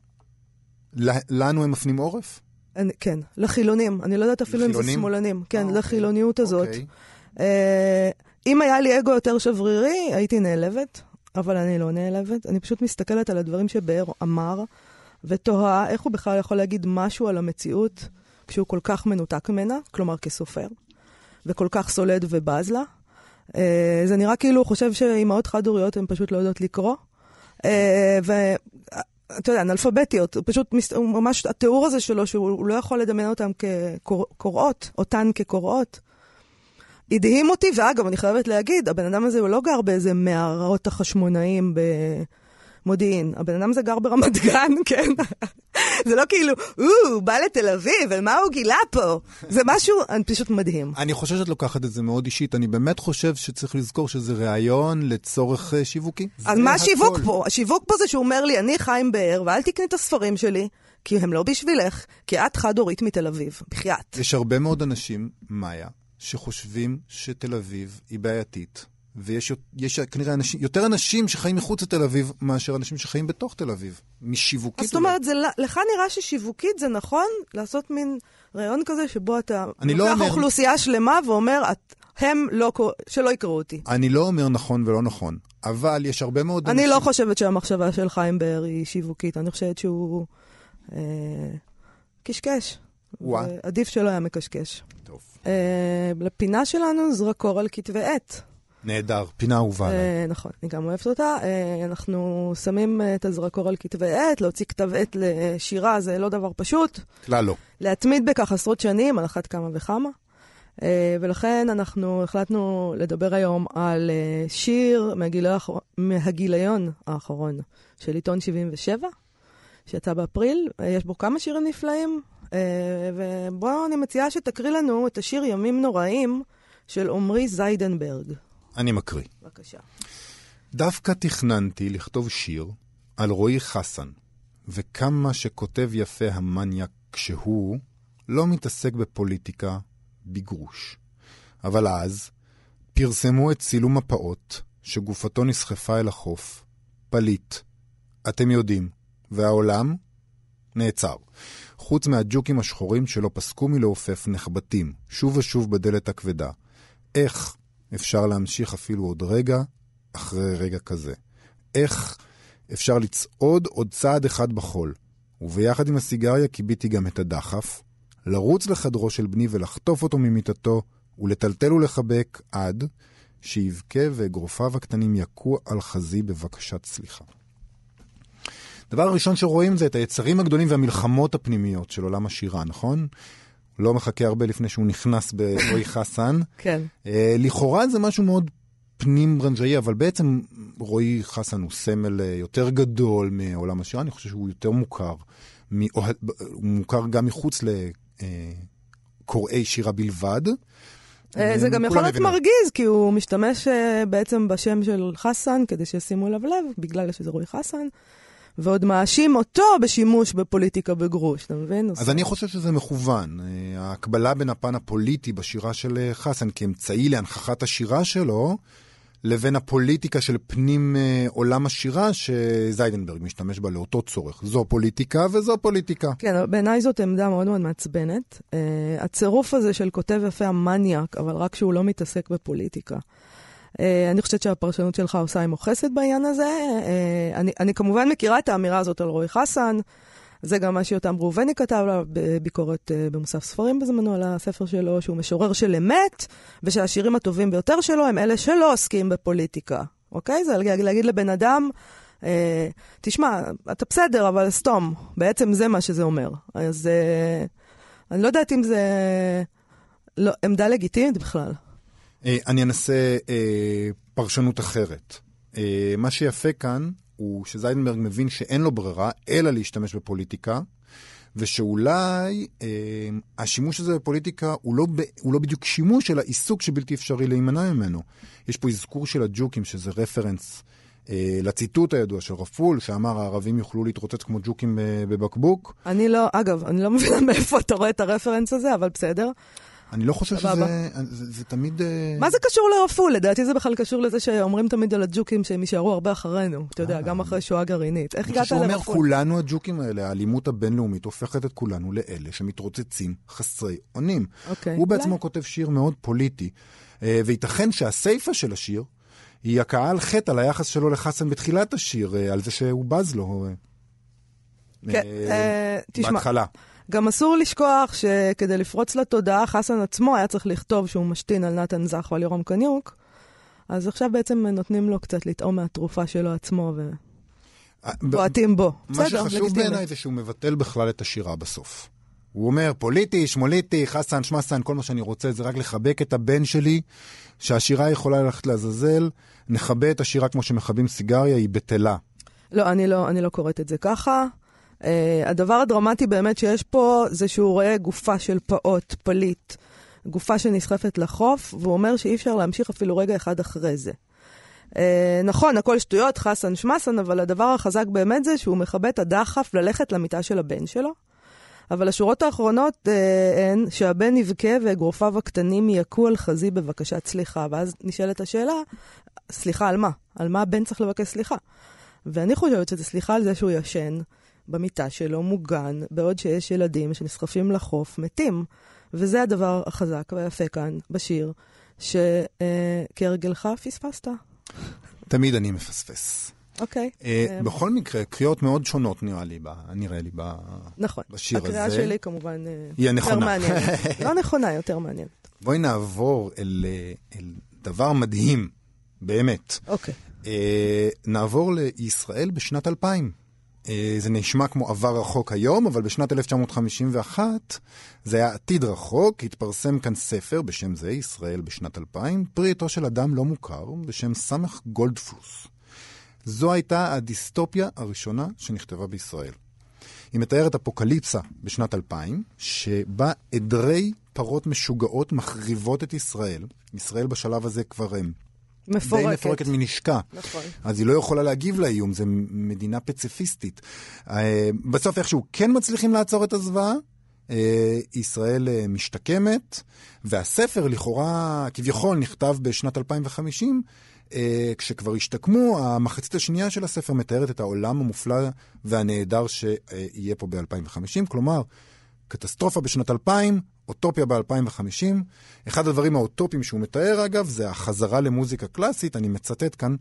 לנו הם מפנים עורף? אני, כן, לחילונים. אני לא יודעת אפילו לחילונים? אם זה שמאלנים. כן, oh, לחילוניות okay. הזאת. Okay. Uh, אם היה לי אגו יותר שברירי, הייתי נעלבת, אבל אני לא נעלבת. אני פשוט מסתכלת על הדברים שבאר אמר, ותוהה איך הוא בכלל יכול להגיד משהו על המציאות כשהוא כל כך מנותק ממנה, כלומר כסופר, וכל כך סולד ובז לה. Uh, זה נראה כאילו הוא חושב שאימהות חד-הוריות הן פשוט לא יודעות לקרוא. Uh, אתה יודע, אנאלפביתיות, פשוט ממש התיאור הזה שלו, שהוא לא יכול לדמיין אותן כקוראות, אותן כקוראות. הדהים אותי, ואגב, אני חייבת להגיד, הבן אדם הזה הוא לא גר באיזה מערות החשמונאים במודיעין. הבן אדם הזה גר ברמת גן, כן? זה לא כאילו, הוא בא לתל אביב, על מה הוא גילה פה? זה משהו פשוט מדהים. אני חושב שאת לוקחת את זה מאוד אישית. אני באמת חושב שצריך לזכור שזה ראיון לצורך uh, שיווקי. אז מה השיווק פה? השיווק פה זה שהוא אומר לי, אני חיים באר, ואל תקני את הספרים שלי. כי הם לא בשבילך, כי את חד-הורית מתל אביב, בחייאת. יש הרבה מאוד אנשים, מאיה, שחושבים שתל אביב היא בעייתית, ויש יש, כנראה אנשים, יותר אנשים שחיים מחוץ לתל אביב מאשר אנשים שחיים בתוך תל אביב, משיווקית. אז זאת אומרת, זה, לך נראה ששיווקית זה נכון לעשות מין רעיון כזה שבו אתה לוקח לא אומר... אוכלוסייה שלמה ואומר, את, הם לא, שלא יקראו אותי. אני לא אומר נכון ולא נכון, אבל יש הרבה מאוד אני לא אנשים... לא חושבת שהמחשבה של חיים באר היא שיווקית, אני חושבת שהוא אה, קשקש. עדיף שלא היה מקשקש. טוב. אה, לפינה שלנו זרקור על כתבי עת. נהדר, פינה אהובה. אה, נכון, אני גם אוהבת אותה. אה, אנחנו שמים אה, את הזרקור על כתבי עת, להוציא כתב עת לשירה זה לא דבר פשוט. כלל לא. להתמיד בכך עשרות שנים, על אחת כמה וכמה. אה, ולכן אנחנו החלטנו לדבר היום על אה, שיר מהגיל האחר- מהגיליון האחרון של עיתון 77, שיצא באפריל. אה, יש בו כמה שירים נפלאים, אה, ובואו אני מציעה שתקריא לנו את השיר ימים נוראים של עמרי זיידנברג. אני מקריא. בבקשה. דווקא תכננתי לכתוב שיר על רועי חסן, וכמה שכותב יפה המניאק כשהוא לא מתעסק בפוליטיקה בגרוש. אבל אז פרסמו את צילום הפעוט, שגופתו נסחפה אל החוף, פליט. אתם יודעים, והעולם נעצר. חוץ מהג'וקים השחורים שלא פסקו מלעופף נחבטים, שוב ושוב בדלת הכבדה. איך אפשר להמשיך אפילו עוד רגע אחרי רגע כזה? איך אפשר לצעוד עוד צעד אחד בחול? וביחד עם הסיגריה קיביתי גם את הדחף, לרוץ לחדרו של בני ולחטוף אותו ממיטתו, ולטלטל ולחבק עד שיבכה ואגרופיו הקטנים יכו על חזי בבקשת סליחה. דבר ראשון שרואים זה את היצרים הגדולים והמלחמות הפנימיות של עולם השירה, נכון? לא מחכה הרבה לפני שהוא נכנס ברועי חסן. כן. אה, לכאורה זה משהו מאוד פנים ברנז'אי, אבל בעצם רועי חסן הוא סמל אה, יותר גדול מעולם השירה, אני חושב שהוא יותר מוכר. מאוהד- הוא מוכר גם מחוץ לקוראי שירה בלבד. אה, זה גם יכול להיות. מרגיז, כי הוא משתמש אה, בעצם בשם של חסן כדי שישימו אליו לב, בגלל שזה רועי חסן, ועוד מאשים אותו בשימוש בפוליטיקה בגרוש, אתה מבין? אז אני חושב שזה מכוון. אה, ההקבלה בין הפן הפוליטי בשירה של אה, חסן כאמצעי להנכחת השירה שלו, לבין הפוליטיקה של פנים אה, עולם השירה שזיידנברג משתמש בה לאותו צורך. זו פוליטיקה וזו פוליטיקה. כן, בעיניי זאת עמדה מאוד מאוד מעצבנת. הצירוף הזה של כותב יפה המניאק, אבל רק שהוא לא מתעסק בפוליטיקה. Uh, אני חושבת שהפרשנות שלך עושה עמו חסד בעניין הזה. Uh, אני, אני כמובן מכירה את האמירה הזאת על רועי חסן. זה גם מה שיותם ראובני כתב עליו בביקורת uh, במוסף ספרים בזמנו על הספר שלו, שהוא משורר של אמת, ושהשירים הטובים ביותר שלו הם אלה שלא עוסקים בפוליטיקה. אוקיי? זה להגיד, להגיד לבן אדם, אה, תשמע, אתה בסדר, אבל סתום. בעצם זה מה שזה אומר. אז אה, אני לא יודעת אם זה לא, עמדה לגיטימית בכלל. אה, אני אנסה אה, פרשנות אחרת. אה, מה שיפה כאן הוא שזיידנברג מבין שאין לו ברירה אלא להשתמש בפוליטיקה, ושאולי אה, השימוש הזה בפוליטיקה הוא לא, ב, הוא לא בדיוק שימוש, אלא עיסוק שבלתי אפשרי להימנע ממנו. יש פה אזכור של הג'וקים, שזה רפרנס אה, לציטוט הידוע של רפול, שאמר הערבים יוכלו להתרוצץ כמו ג'וקים אה, בבקבוק. אני לא, אגב, אני לא מבינה מאיפה אתה רואה את הרפרנס הזה, אבל בסדר. אני לא חושב סבבה. שזה זה, זה תמיד... אה, מה זה קשור לרפול? לדעתי זה בכלל קשור לזה שאומרים תמיד על הג'וקים שהם יישארו הרבה אחרינו. אתה יודע, גם אחרי שואה גרעינית. איך אני הגעת חושב שהוא אומר? כולנו הג'וקים האלה, האלימות הבינלאומית הופכת את כולנו לאלה שמתרוצצים חסרי אונים. אוקיי. הוא בעצמו כותב שיר מאוד פוליטי, אה, וייתכן שהסיפה של השיר היא הכאה על חטא על היחס שלו לחסן בתחילת השיר, אה, על זה שהוא בז לו. אה, כן, אה, אה, תשמע, בהתחלה. גם אסור לשכוח שכדי לפרוץ לתודעה, חסן עצמו היה צריך לכתוב שהוא משתין על נתן זך ועל יורם קניוק, אז עכשיו בעצם נותנים לו קצת לטעום מהתרופה שלו עצמו אה, ובועטים בו. מה בסדר, שחשוב. בעיניי זה שהוא מבטל בכלל את השירה בסוף. הוא אומר, פוליטי, שמוליטי, חסן, שמסן, כל מה שאני רוצה זה רק לחבק את הבן שלי, שהשירה יכולה ללכת לעזאזל, נכבה את השירה כמו שמכבים סיגריה, היא בטלה. לא, אני לא, אני לא קוראת את זה ככה. Uh, הדבר הדרמטי באמת שיש פה זה שהוא רואה גופה של פעוט, פליט, גופה שנסחפת לחוף, והוא אומר שאי אפשר להמשיך אפילו רגע אחד אחרי זה. Uh, נכון, הכל שטויות, חסן שמסן, אבל הדבר החזק באמת זה שהוא מכבה את הדחף ללכת למיטה של הבן שלו. אבל השורות האחרונות uh, הן שהבן יבכה ואגרופיו הקטנים יכו על חזי בבקשת סליחה. ואז נשאלת השאלה, סליחה על מה? על מה הבן צריך לבקש סליחה? ואני חושבת שזה סליחה על זה שהוא ישן במיטה שלו, מוגן, בעוד שיש ילדים שנסחפים לחוף, מתים. וזה הדבר החזק והיפה כאן בשיר, שכהרגלך פספסת. תמיד אני מפספס. אוקיי. אה, אה, בכל מקרה, קריאות מאוד שונות נראה לי, ב- נראה לי, ב- נכון. בשיר הקריאה הזה. שלי כמובן אה, היא יותר הנכונה. מעניינת. לא נכונה, יותר מעניינת. בואי נעבור אל, אה, אל דבר מדהים באמת. אוקיי. אה, נעבור לישראל בשנת 2000. אה, זה נשמע כמו עבר רחוק היום, אבל בשנת 1951 זה היה עתיד רחוק, התפרסם כאן ספר בשם זה, ישראל בשנת 2000, פרי עטו של אדם לא מוכר בשם סמך גולדפלוס. זו הייתה הדיסטופיה הראשונה שנכתבה בישראל. היא מתארת אפוקליפסה בשנת 2000, שבה עדרי פרות משוגעות מחריבות את ישראל. ישראל בשלב הזה כבר הם מפורקת. די מפורקת מנשקה. נכון. אז היא לא יכולה להגיב לאיום, זו מדינה פציפיסטית. אה, בסוף איכשהו כן מצליחים לעצור את הזוועה. אה, ישראל אה, משתקמת, והספר לכאורה, כביכול, נכתב בשנת 2050, כשכבר השתקמו, המחצית השנייה של הספר מתארת את העולם המופלא והנהדר שיהיה פה ב-2050. כלומר, קטסטרופה בשנת 2000, אוטופיה ב-2050. אחד הדברים האוטופיים שהוא מתאר, אגב, זה החזרה למוזיקה קלאסית, אני מצטט כאן,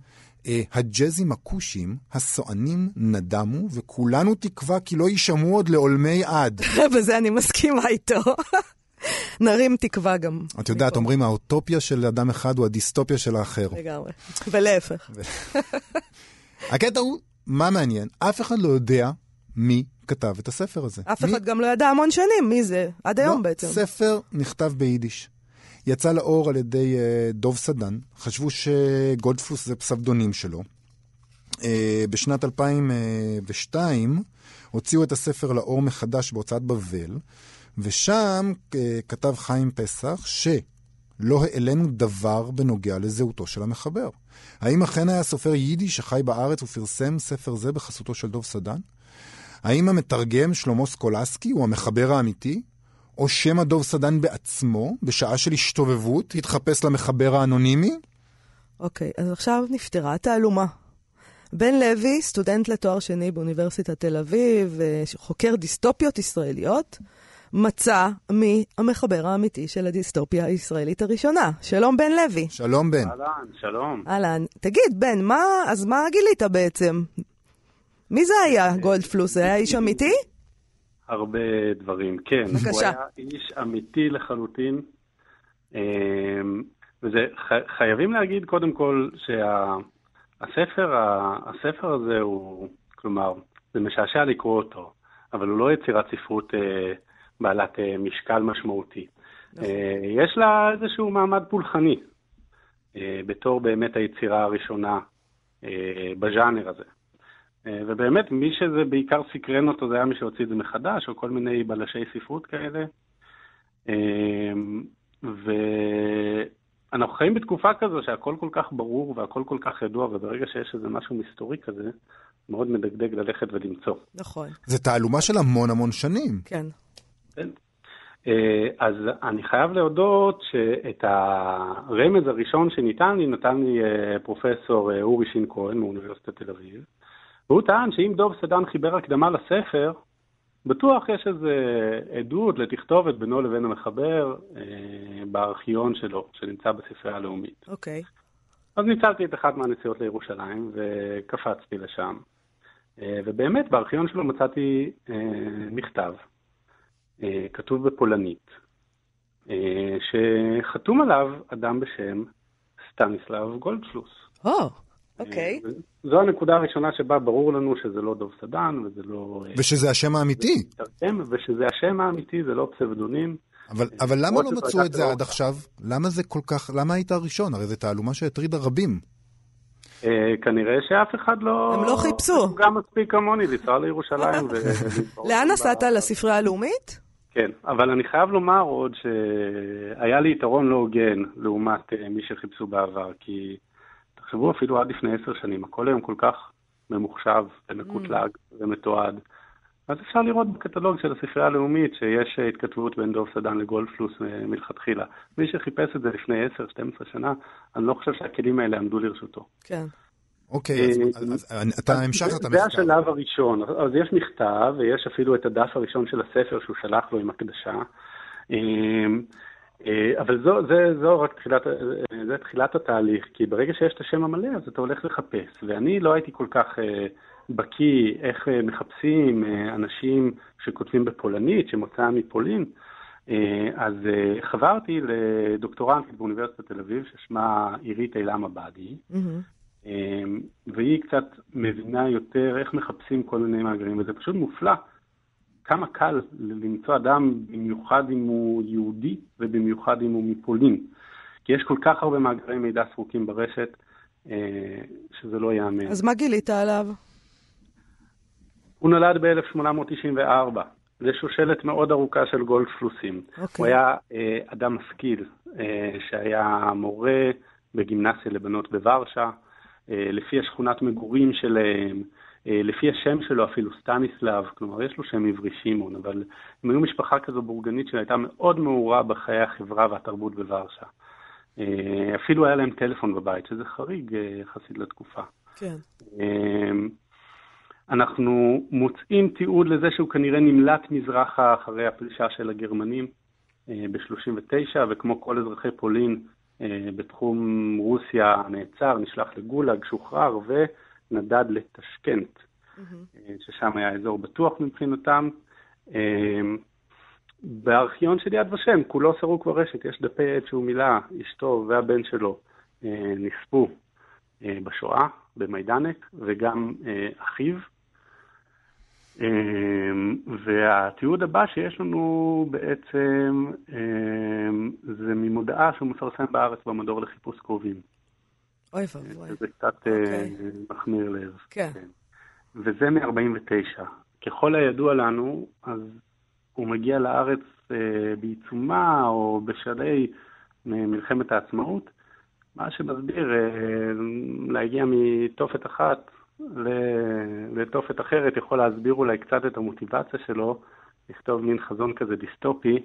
אה, הג'אזים הכושים, הסוענים נדמו, וכולנו תקווה כי לא יישמעו עוד לעולמי עד. בזה אני מסכימה איתו. נרים תקווה גם. את יודעת, אומרים האוטופיה של אדם אחד הוא הדיסטופיה של האחר. לגמרי. ולהפך. הקטע הוא, מה מעניין? אף אחד לא יודע מי כתב את הספר הזה. אף מי... אחד גם לא ידע המון שנים מי זה, עד היום לא, בעצם. ספר נכתב ביידיש. יצא לאור על ידי uh, דוב סדן. חשבו שגולדפלוס זה פסבדונים שלו. Uh, בשנת 2002 הוציאו את הספר לאור מחדש בהוצאת בבל, ושם uh, כתב חיים פסח שלא העלינו דבר בנוגע לזהותו של המחבר. האם אכן היה סופר יידי שחי בארץ ופרסם ספר זה בחסותו של דוב סדן? האם המתרגם שלמה סקולסקי הוא המחבר האמיתי? או שמא דוב סדן בעצמו, בשעה של השתובבות, התחפש למחבר האנונימי? אוקיי, אז עכשיו נפתרה התעלומה. בן לוי, סטודנט לתואר שני באוניברסיטת תל אביב, חוקר דיסטופיות ישראליות, מצא מי המחבר האמיתי של הדיסטופיה הישראלית הראשונה. שלום בן לוי. שלום בן. אהלן, שלום. אהלן. תגיד, בן, מה, אז מה גילית בעצם? מי זה היה גולדפלוס? זה היה איש אמיתי? הרבה דברים, כן. בבקשה. הוא היה איש אמיתי לחלוטין. אמ, וזה, חייבים להגיד קודם כל שהספר הספר הזה הוא, כלומר, זה משעשע לקרוא אותו, אבל הוא לא יצירת ספרות אה, בעלת אה, משקל משמעותי. נכון. אה, יש לה איזשהו מעמד פולחני, בתור באמת היצירה הראשונה בז'אנר הזה. אה, ובאמת, מי שזה בעיקר סקרן אותו זה היה מי שהוציא את זה מחדש, או כל מיני בלשי ספרות כאלה. אה, ואנחנו חיים בתקופה כזו שהכל כל כך ברור והכל כל כך ידוע, וברגע שיש איזה משהו מסתורי כזה, מאוד מדגדג ללכת ולמצוא. נכון. זה תעלומה של המון המון שנים. כן. כן. אה, אז אני חייב להודות שאת הרמז הראשון שניתן לי, נתן לי פרופסור אורי שין כהן מאוניברסיטת תל אביב. והוא טען שאם דוב סדן חיבר הקדמה לספר, בטוח יש איזו עדות לתכתובת בינו לבין המחבר אה, בארכיון שלו, שנמצא בספרייה הלאומית. אוקיי. Okay. אז ניצלתי את אחת מהנסיעות לירושלים וקפצתי לשם. אה, ובאמת, בארכיון שלו מצאתי אה, מכתב, אה, כתוב בפולנית, אה, שחתום עליו אדם בשם סטניסלב גולדפלוס. או. Oh. אוקיי. Okay. אה, זו הנקודה הראשונה שבה ברור לנו שזה לא דוב סדן וזה לא... אה, ושזה השם האמיתי. ושזה השם האמיתי, זה לא פסבדונים. אבל, אבל למה לא מצאו את זה עד עכשיו? למה זה כל כך... למה היית הראשון? הרי זו תעלומה שהטרידה רבים. אה, כנראה שאף אחד לא... הם לא חיפשו. גם מספיק כמוני לנסוע לירושלים. לאן נסעת? לספרייה הלאומית? כן, אבל אני חייב לומר עוד שהיה לי יתרון לא הוגן לעומת מי שחיפשו בעבר, כי... תחשבו אפילו עד לפני עשר שנים, הכל היום כל כך ממוחשב ומקוטלג mm. ומתועד. אז אפשר לראות בקטלוג של הספרייה הלאומית שיש התכתבות בין דוב סדן לגולדפלוס אה, מלכתחילה. מי שחיפש את זה לפני 10-12 שנה, אני לא חושב שהכלים האלה עמדו לרשותו. כן. אוקיי, אז אה, אתה המשכת את המחקר. זה השלב הראשון. אז יש מכתב, ויש אפילו את הדף הראשון של הספר שהוא שלח לו עם הקדשה. אה, אה, אבל זו, זה, זו רק תחילת, אה, זה תחילת התהליך, כי ברגע שיש את השם המלא, אז אתה הולך לחפש. ואני לא הייתי כל כך אה, בקיא איך מחפשים אנשים שכותבים בפולנית, שמוצאה מפולין, אז חברתי לדוקטורנטית באוניברסיטת תל אביב, ששמה עירית אילם עבאדי, mm-hmm. והיא קצת מבינה יותר איך מחפשים כל מיני מאגרים, וזה פשוט מופלא. כמה קל למצוא אדם, במיוחד אם הוא יהודי ובמיוחד אם הוא מפולין. כי יש כל כך הרבה מאגרי מידע סרוקים ברשת, שזה לא ייאמן. אז מה גילית עליו? הוא נולד ב-1894. זה שושלת מאוד ארוכה של גולדפלוסים. Okay. אוקיי. הוא היה אה, אדם משכיל, אה, שהיה מורה בגימנסיה לבנות בוורשה. אה, לפי השכונת מגורים שלהם, אה, לפי השם שלו אפילו, סטניסלב, כלומר יש לו שם עברי שמעון, אבל הם היו משפחה כזו בורגנית שהייתה מאוד מעורה בחיי החברה והתרבות בוורשה. אה, אפילו היה להם טלפון בבית, שזה חריג אה, יחסית לתקופה. כן. אה, אנחנו מוצאים תיעוד לזה שהוא כנראה נמלט מזרחה אחרי הפלישה של הגרמנים ב-39, וכמו כל אזרחי פולין בתחום רוסיה נעצר, נשלח לגולאג, שוחרר ונדד לטשקנט, mm-hmm. ששם היה אזור בטוח מבחינתם. בארכיון של יד ושם, כולו סרוק ברשת, יש דפי עט שהוא מילא, אשתו והבן שלו נספו בשואה, במיידנק, וגם אחיו. והתיעוד הבא שיש לנו בעצם זה ממודעה שהוא מפרסם בארץ במדור לחיפוש קרובים. אוי ואבוי. זה קצת אה, אוקיי. מחמיר לב. כן. כן. וזה מ-49. ככל הידוע לנו, אז הוא מגיע לארץ אה, בעיצומה או בשלהי מלחמת העצמאות, מה שמסביר אה, להגיע מתופת אחת לתופת אחרת יכול להסביר אולי קצת את המוטיבציה שלו לכתוב מין חזון כזה דיסטופי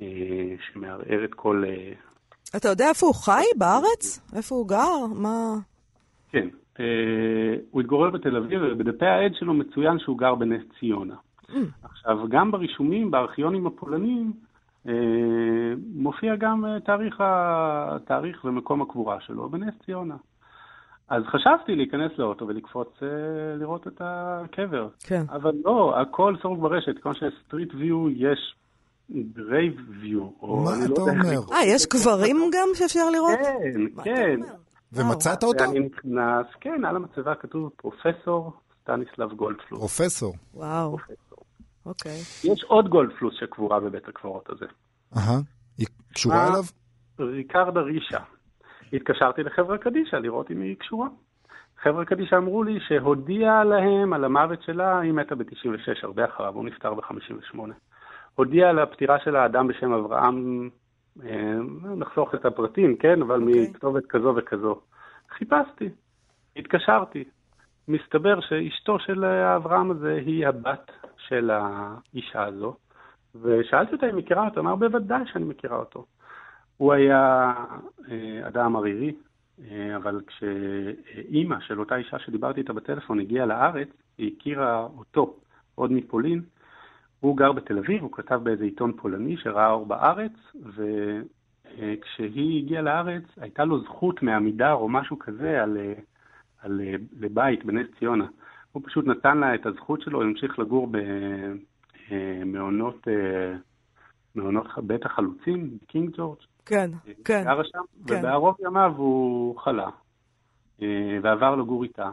אה, שמערער את כל... אתה יודע איפה הוא חי? בארץ? איפה הוא גר? מה... כן, אה, הוא התגורר בתל אביב, ובדפי העד שלו מצוין שהוא גר בנס ציונה. Mm. עכשיו, גם ברישומים, בארכיונים הפולנים, מופיע גם תאריך, תאריך ומקום הקבורה שלו בנס ציונה. אז חשבתי להיכנס לאוטו ולקפוץ אה, לראות את הקבר. כן. אבל לא, הכל סורק ברשת, כמו ש Street View יש Grave View. מה אתה לא אומר? אה, יש קברים גם שאפשר לראות? כן, כן. ומצאת אותו? ואני נכנס, כן, על המצבה כתוב פרופסור סטניסלב גולדפלוס. פרופסור. וואו. אוקיי. יש עוד גולדפלוס שקבורה בבית הקברות הזה. אהה. היא קשורה אליו? ריקרדה רישה. התקשרתי לחברה קדישא לראות אם היא קשורה. חבר'ה קדישא אמרו לי שהודיע להם על המוות שלה, היא מתה ב-96, הרבה אחריו, הוא נפטר ב-58. הודיע על הפטירה של האדם בשם אברהם, אה, נחסוך את הפרטים, כן, אבל okay. אוקיי. מכתובת כזו וכזו. חיפשתי, התקשרתי. מסתבר שאשתו של אברהם הזה היא הבת של האישה הזו, ושאלתי אותה אם מכירה אותו, אמר בוודאי שאני מכירה אותו. הוא היה אה, אדם ערירי, אה, אבל כשאימא של אותה אישה שדיברתי איתה בטלפון הגיעה לארץ, היא הכירה אותו עוד מפולין. הוא גר בתל אביב, הוא כתב באיזה עיתון פולני שראה אור בארץ, וכשהיא הגיעה לארץ הייתה לו זכות מעמידר או משהו כזה על, על, לבית בנס ציונה. הוא פשוט נתן לה את הזכות שלו, הוא המשיך לגור במעונות מעונות בית החלוצים, קינג ג'ורג'. כן, כן. גרה שם, כן. ובערוב ימיו הוא חלה, אה, ועבר לגור איתה,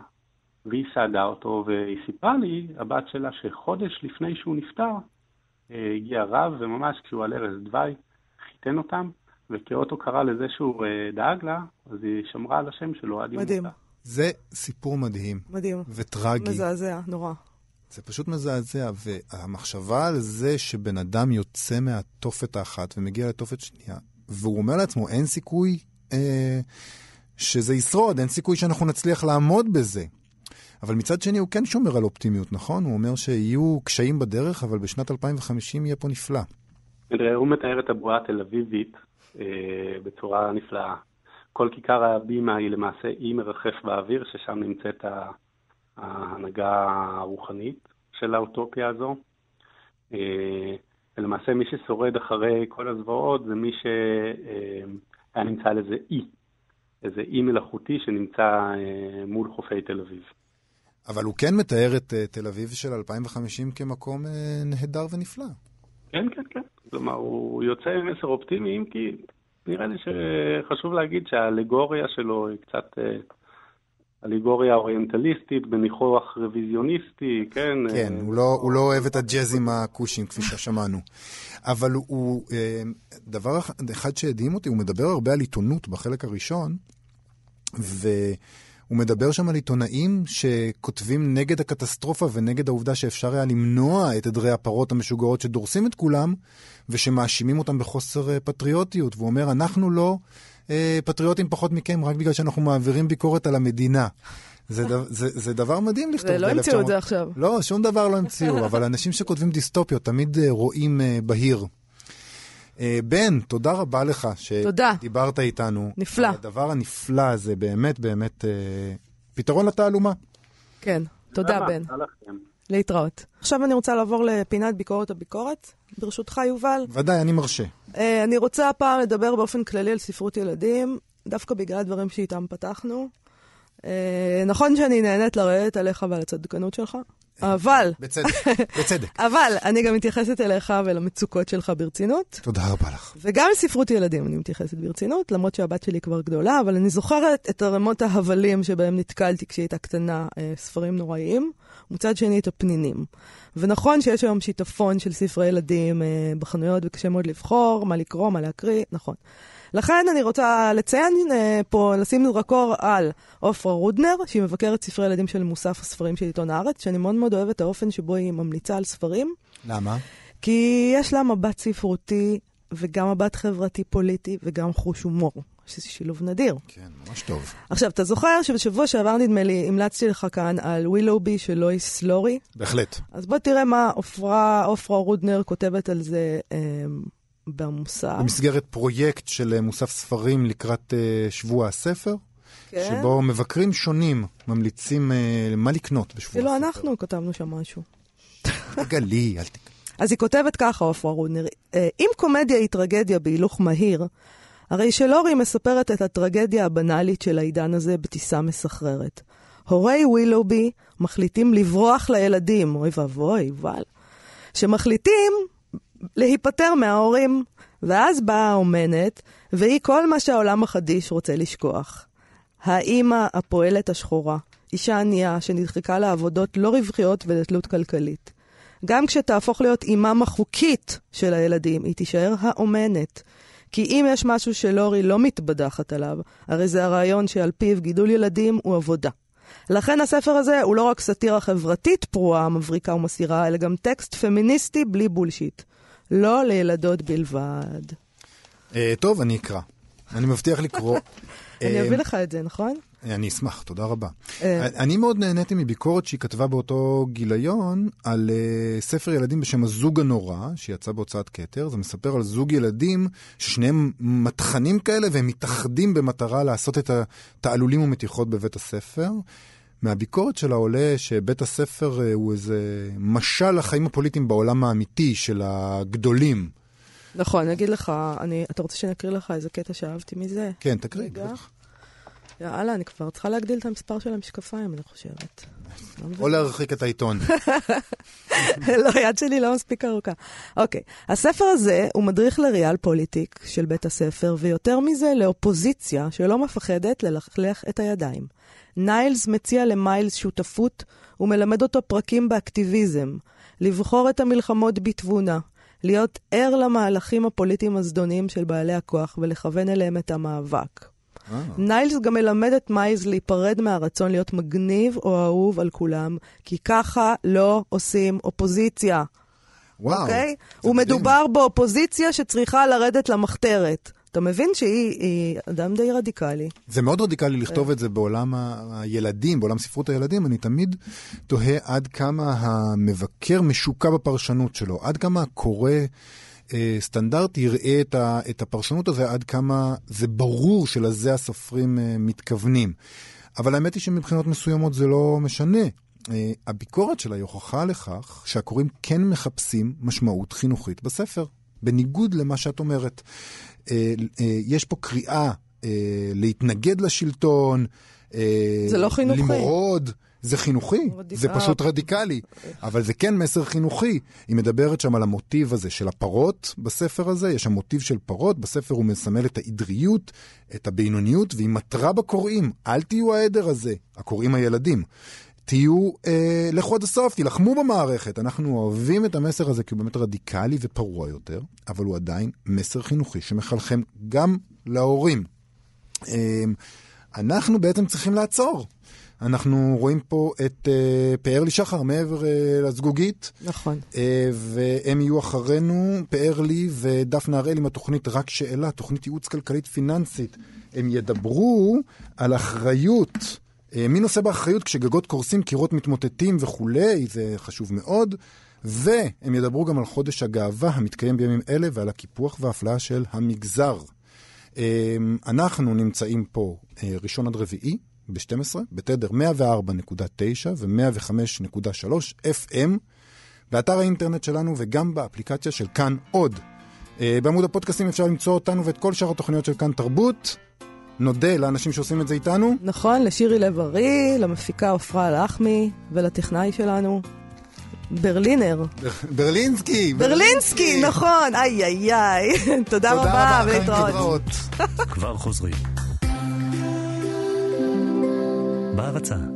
והיא סעדה אותו, והיא סיפרה לי, הבת שלה, שחודש לפני שהוא נפטר, אה, הגיע רב, וממש כשהוא על ערש דווי, חיתן אותם, וכאות קרא לזה שהוא אה, דאג לה, אז היא שמרה על השם שלו עד יום מדהים. זה סיפור מדהים. מדהים. וטרגי. מזעזע, נורא. זה פשוט מזעזע, והמחשבה על זה שבן אדם יוצא מהתופת האחת ומגיע לתופת שנייה, והוא אומר לעצמו, אין סיכוי אה, שזה ישרוד, אין סיכוי שאנחנו נצליח לעמוד בזה. אבל מצד שני הוא כן שומר על אופטימיות, נכון? הוא אומר שיהיו קשיים בדרך, אבל בשנת 2050 יהיה פה נפלא. הוא מתאר את הבועה התל אביבית אה, בצורה נפלאה. כל כיכר הבימה היא למעשה אי מרחף באוויר, ששם נמצאת ההנהגה הרוחנית של האוטופיה הזו. אה, ולמעשה מי ששורד אחרי כל הזוועות זה מי שהיה נמצא על איזה אי, איזה אי מלאכותי שנמצא אה, מול חופי תל אביב. אבל הוא כן מתאר את אה, תל אביב של 2050 כמקום אה, נהדר ונפלא. כן, כן, כן. כלומר, הוא יוצא עם מסר אופטימי, אם כי נראה לי שחשוב להגיד שהאלגוריה שלו היא קצת אה, אליגוריה אוריינטליסטית בניחוח רוויזיוניסטי, כן? כן, הוא לא, הוא לא אוהב את הג'אזים הכושים, כפי ששמענו. אבל הוא, דבר אחד שהדהים אותי, הוא מדבר הרבה על עיתונות בחלק הראשון, ו... הוא מדבר שם על עיתונאים שכותבים נגד הקטסטרופה ונגד העובדה שאפשר היה למנוע את עדרי הפרות המשוגעות שדורסים את כולם, ושמאשימים אותם בחוסר אה, פטריוטיות. והוא אומר, אנחנו לא אה, פטריוטים פחות מכם רק בגלל שאנחנו מעבירים ביקורת על המדינה. זה, דבר, זה, זה דבר מדהים לכתוב. ולא המציאו את זה עכשיו. לא, שום דבר לא המציאו, אבל אנשים שכותבים דיסטופיות תמיד אה, רואים אה, בהיר. אה, בן, תודה רבה לך שדיברת איתנו. נפלא. הדבר הנפלא הזה, באמת באמת אה, פתרון לתעלומה. כן, תודה בן. להתראות. עכשיו אני רוצה לעבור לפינת ביקורת הביקורת. ברשותך, יובל. ודאי, אני מרשה. אה, אני רוצה הפעם לדבר באופן כללי על ספרות ילדים, דווקא בגלל הדברים שאיתם פתחנו. נכון שאני נהנית לרדת עליך ועל הצדקנות שלך, אבל... בצדק, בצדק. אבל אני גם מתייחסת אליך ולמצוקות שלך ברצינות. תודה רבה לך. וגם לספרות ילדים אני מתייחסת ברצינות, למרות שהבת שלי כבר גדולה, אבל אני זוכרת את הרמות ההבלים שבהם נתקלתי כשהיא הייתה קטנה, אה, ספרים נוראיים, ומצד שני את הפנינים. ונכון שיש היום שיטפון של ספרי ילדים אה, בחנויות וקשה מאוד לבחור מה לקרוא, מה להקריא, נכון. לכן אני רוצה לציין uh, פה, לשים זרקור על עופרה רודנר, שהיא מבקרת ספרי ילדים של מוסף הספרים של עיתון הארץ, שאני מאוד מאוד אוהבת את האופן שבו היא ממליצה על ספרים. למה? כי יש לה מבט ספרותי וגם מבט חברתי-פוליטי וגם חוש הומור. שזה שילוב נדיר. כן, ממש טוב. עכשיו, אתה זוכר שבשבוע שעבר, נדמה לי, המלצתי לך כאן על ווילובי של לואיס לורי? בהחלט. אז בוא תראה מה עופרה, עופרה רודנר כותבת על זה אה, במוסף. במסגרת פרויקט של אה, מוסף ספרים לקראת uh, שבוע הספר, כן. שבו מבקרים שונים ממליצים uh, מה לקנות בשבוע כאילו הספר. כאילו אנחנו כתבנו שם משהו. תגלי, אל תקרא. אז היא כותבת ככה, עפרה רודנר, אם קומדיה היא טרגדיה בהילוך מהיר, הרי שלורי מספרת את הטרגדיה הבנאלית של העידן הזה בטיסה מסחררת. הורי ווילובי מחליטים לברוח לילדים, אוי ואבוי, יובל, שמחליטים להיפטר מההורים. ואז באה האומנת, והיא כל מה שהעולם החדיש רוצה לשכוח. האימא הפועלת השחורה, אישה ענייה שנדחקה לעבודות לא רווחיות ולתלות כלכלית. גם כשתהפוך להיות אימם החוקית של הילדים, היא תישאר האומנת. כי אם יש משהו שלורי לא מתבדחת עליו, הרי זה הרעיון שעל פיו גידול ילדים הוא עבודה. לכן הספר הזה הוא לא רק סאטירה חברתית פרועה, מבריקה ומסירה, אלא גם טקסט פמיניסטי בלי בולשיט. לא לילדות בלבד. אה, טוב, אני אקרא. אני מבטיח לקרוא. אני אביא לך את זה, נכון? אני אשמח, תודה רבה. אה. אני מאוד נהניתי מביקורת שהיא כתבה באותו גיליון על אה, ספר ילדים בשם הזוג הנורא, שיצא בהוצאת כתר. זה מספר על זוג ילדים ששניהם מטחנים כאלה והם מתאחדים במטרה לעשות את התעלולים ומתיחות בבית הספר. מהביקורת שלה עולה שבית הספר אה, הוא איזה משל לחיים הפוליטיים בעולם האמיתי של הגדולים. נכון, אני אגיד לך, אני, אתה רוצה שאני אקריא לך איזה קטע שאהבתי מזה? כן, תקריא. יאללה, אני כבר צריכה להגדיל את המספר של המשקפיים, אני חושבת. או להרחיק את העיתון. לא, יד שלי לא מספיק ארוכה. אוקיי, הספר הזה הוא מדריך לריאל פוליטיק של בית הספר, ויותר מזה, לאופוזיציה שלא מפחדת ללכלך את הידיים. ניילס מציע למיילס שותפות ומלמד אותו פרקים באקטיביזם, לבחור את המלחמות בתבונה, להיות ער למהלכים הפוליטיים הזדוניים של בעלי הכוח ולכוון אליהם את המאבק. אה. ניילס גם מלמד את מיילס להיפרד מהרצון להיות מגניב או אהוב על כולם, כי ככה לא עושים אופוזיציה. וואו. אוקיי? ומדובר באופוזיציה שצריכה לרדת למחתרת. אתה מבין שהיא אדם די רדיקלי. זה מאוד רדיקלי לכתוב את זה בעולם הילדים, בעולם ספרות הילדים. אני תמיד תוהה עד כמה המבקר משוקע בפרשנות שלו, עד כמה הקורא... אה, סטנדרט יראה את, ה, את הפרשנות הזה עד כמה זה ברור שלזה הסופרים אה, מתכוונים. אבל האמת היא שמבחינות מסוימות זה לא משנה. אה, הביקורת שלה היא הוכחה לכך שהקוראים כן מחפשים משמעות חינוכית בספר, בניגוד למה שאת אומרת. יש פה קריאה להתנגד לשלטון, זה לא חינוכי. למרוד. זה חינוכי, רדיק- זה פשוט. רדיקלי, אבל זה כן מסר חינוכי. היא מדברת שם על המוטיב הזה של הפרות בספר הזה, יש שם מוטיב של פרות, בספר הוא מסמל את העדריות, את הבינוניות, והיא מתרה בקוראים, אל תהיו העדר הזה, הקוראים הילדים. תהיו, אה, לכו עד הסוף, תילחמו במערכת. אנחנו אוהבים את המסר הזה כי הוא באמת רדיקלי ופרוע יותר, אבל הוא עדיין מסר חינוכי שמחלחם גם להורים. אה, אנחנו בעצם צריכים לעצור. אנחנו רואים פה את אה, פאר לי שחר מעבר אה, לזגוגית, נכון. אה, והם יהיו אחרינו, פאר לי ודפנה הראל עם התוכנית רק שאלה, תוכנית ייעוץ כלכלית פיננסית. הם ידברו על אחריות. אה, מי נושא באחריות כשגגות קורסים, קירות מתמוטטים וכולי, זה חשוב מאוד. והם ידברו גם על חודש הגאווה המתקיים בימים אלה ועל הקיפוח והאפליה של המגזר. אה, אנחנו נמצאים פה אה, ראשון עד רביעי ב-12, בתדר 104.9 ו-105.3 FM, באתר האינטרנט שלנו וגם באפליקציה של כאן עוד. אה, בעמוד הפודקאסטים אפשר למצוא אותנו ואת כל שאר התוכניות של כאן תרבות. נודה לאנשים שעושים את זה איתנו. נכון, לשירי לב-ארי, למפיקה עפרה לחמי ולטכנאי שלנו, ברלינר. ברלינסקי! ברלינסקי, נכון, איי איי איי. תודה תודה רבה ולהתראות. להתראות. כבר חוזרים. בהרצה